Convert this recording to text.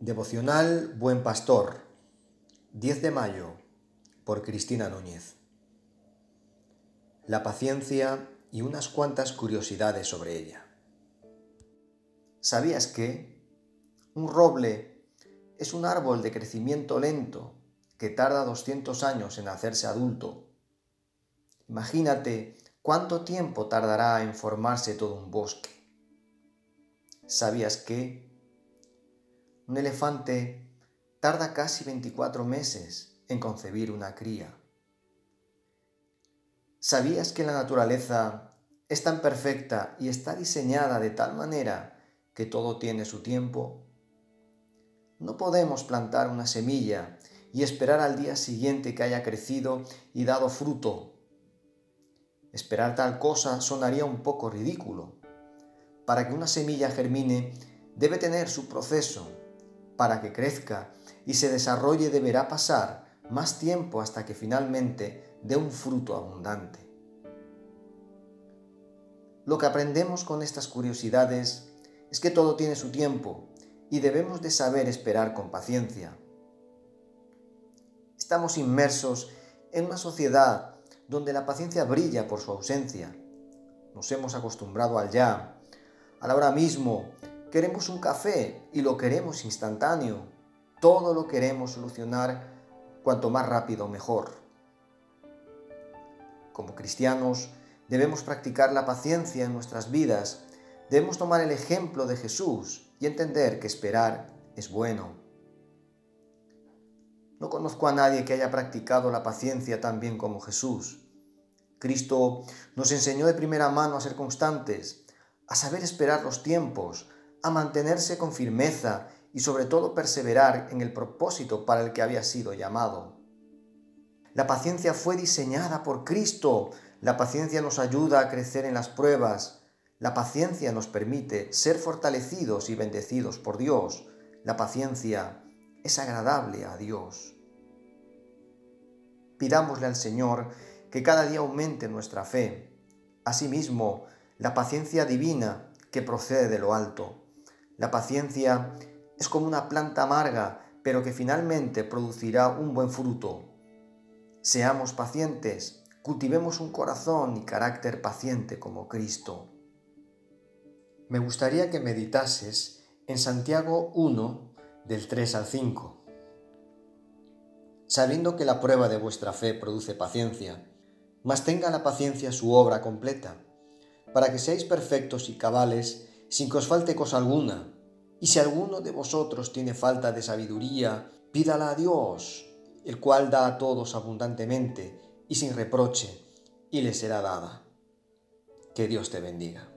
Devocional Buen Pastor, 10 de mayo, por Cristina Núñez. La paciencia y unas cuantas curiosidades sobre ella. ¿Sabías que un roble es un árbol de crecimiento lento que tarda 200 años en hacerse adulto? Imagínate cuánto tiempo tardará en formarse todo un bosque. ¿Sabías que un elefante tarda casi 24 meses en concebir una cría. ¿Sabías que la naturaleza es tan perfecta y está diseñada de tal manera que todo tiene su tiempo? No podemos plantar una semilla y esperar al día siguiente que haya crecido y dado fruto. Esperar tal cosa sonaría un poco ridículo. Para que una semilla germine debe tener su proceso para que crezca y se desarrolle deberá pasar más tiempo hasta que finalmente dé un fruto abundante. Lo que aprendemos con estas curiosidades es que todo tiene su tiempo y debemos de saber esperar con paciencia. Estamos inmersos en una sociedad donde la paciencia brilla por su ausencia. Nos hemos acostumbrado al ya, al ahora mismo Queremos un café y lo queremos instantáneo. Todo lo queremos solucionar cuanto más rápido mejor. Como cristianos debemos practicar la paciencia en nuestras vidas. Debemos tomar el ejemplo de Jesús y entender que esperar es bueno. No conozco a nadie que haya practicado la paciencia tan bien como Jesús. Cristo nos enseñó de primera mano a ser constantes, a saber esperar los tiempos, a mantenerse con firmeza y sobre todo perseverar en el propósito para el que había sido llamado. La paciencia fue diseñada por Cristo. La paciencia nos ayuda a crecer en las pruebas. La paciencia nos permite ser fortalecidos y bendecidos por Dios. La paciencia es agradable a Dios. Pidámosle al Señor que cada día aumente nuestra fe. Asimismo, la paciencia divina que procede de lo alto la paciencia es como una planta amarga, pero que finalmente producirá un buen fruto. Seamos pacientes, cultivemos un corazón y carácter paciente como Cristo. Me gustaría que meditases en Santiago 1, del 3 al 5. Sabiendo que la prueba de vuestra fe produce paciencia, mas tenga la paciencia su obra completa, para que seáis perfectos y cabales sin que os falte cosa alguna. Y si alguno de vosotros tiene falta de sabiduría, pídala a Dios, el cual da a todos abundantemente y sin reproche, y le será dada. Que Dios te bendiga.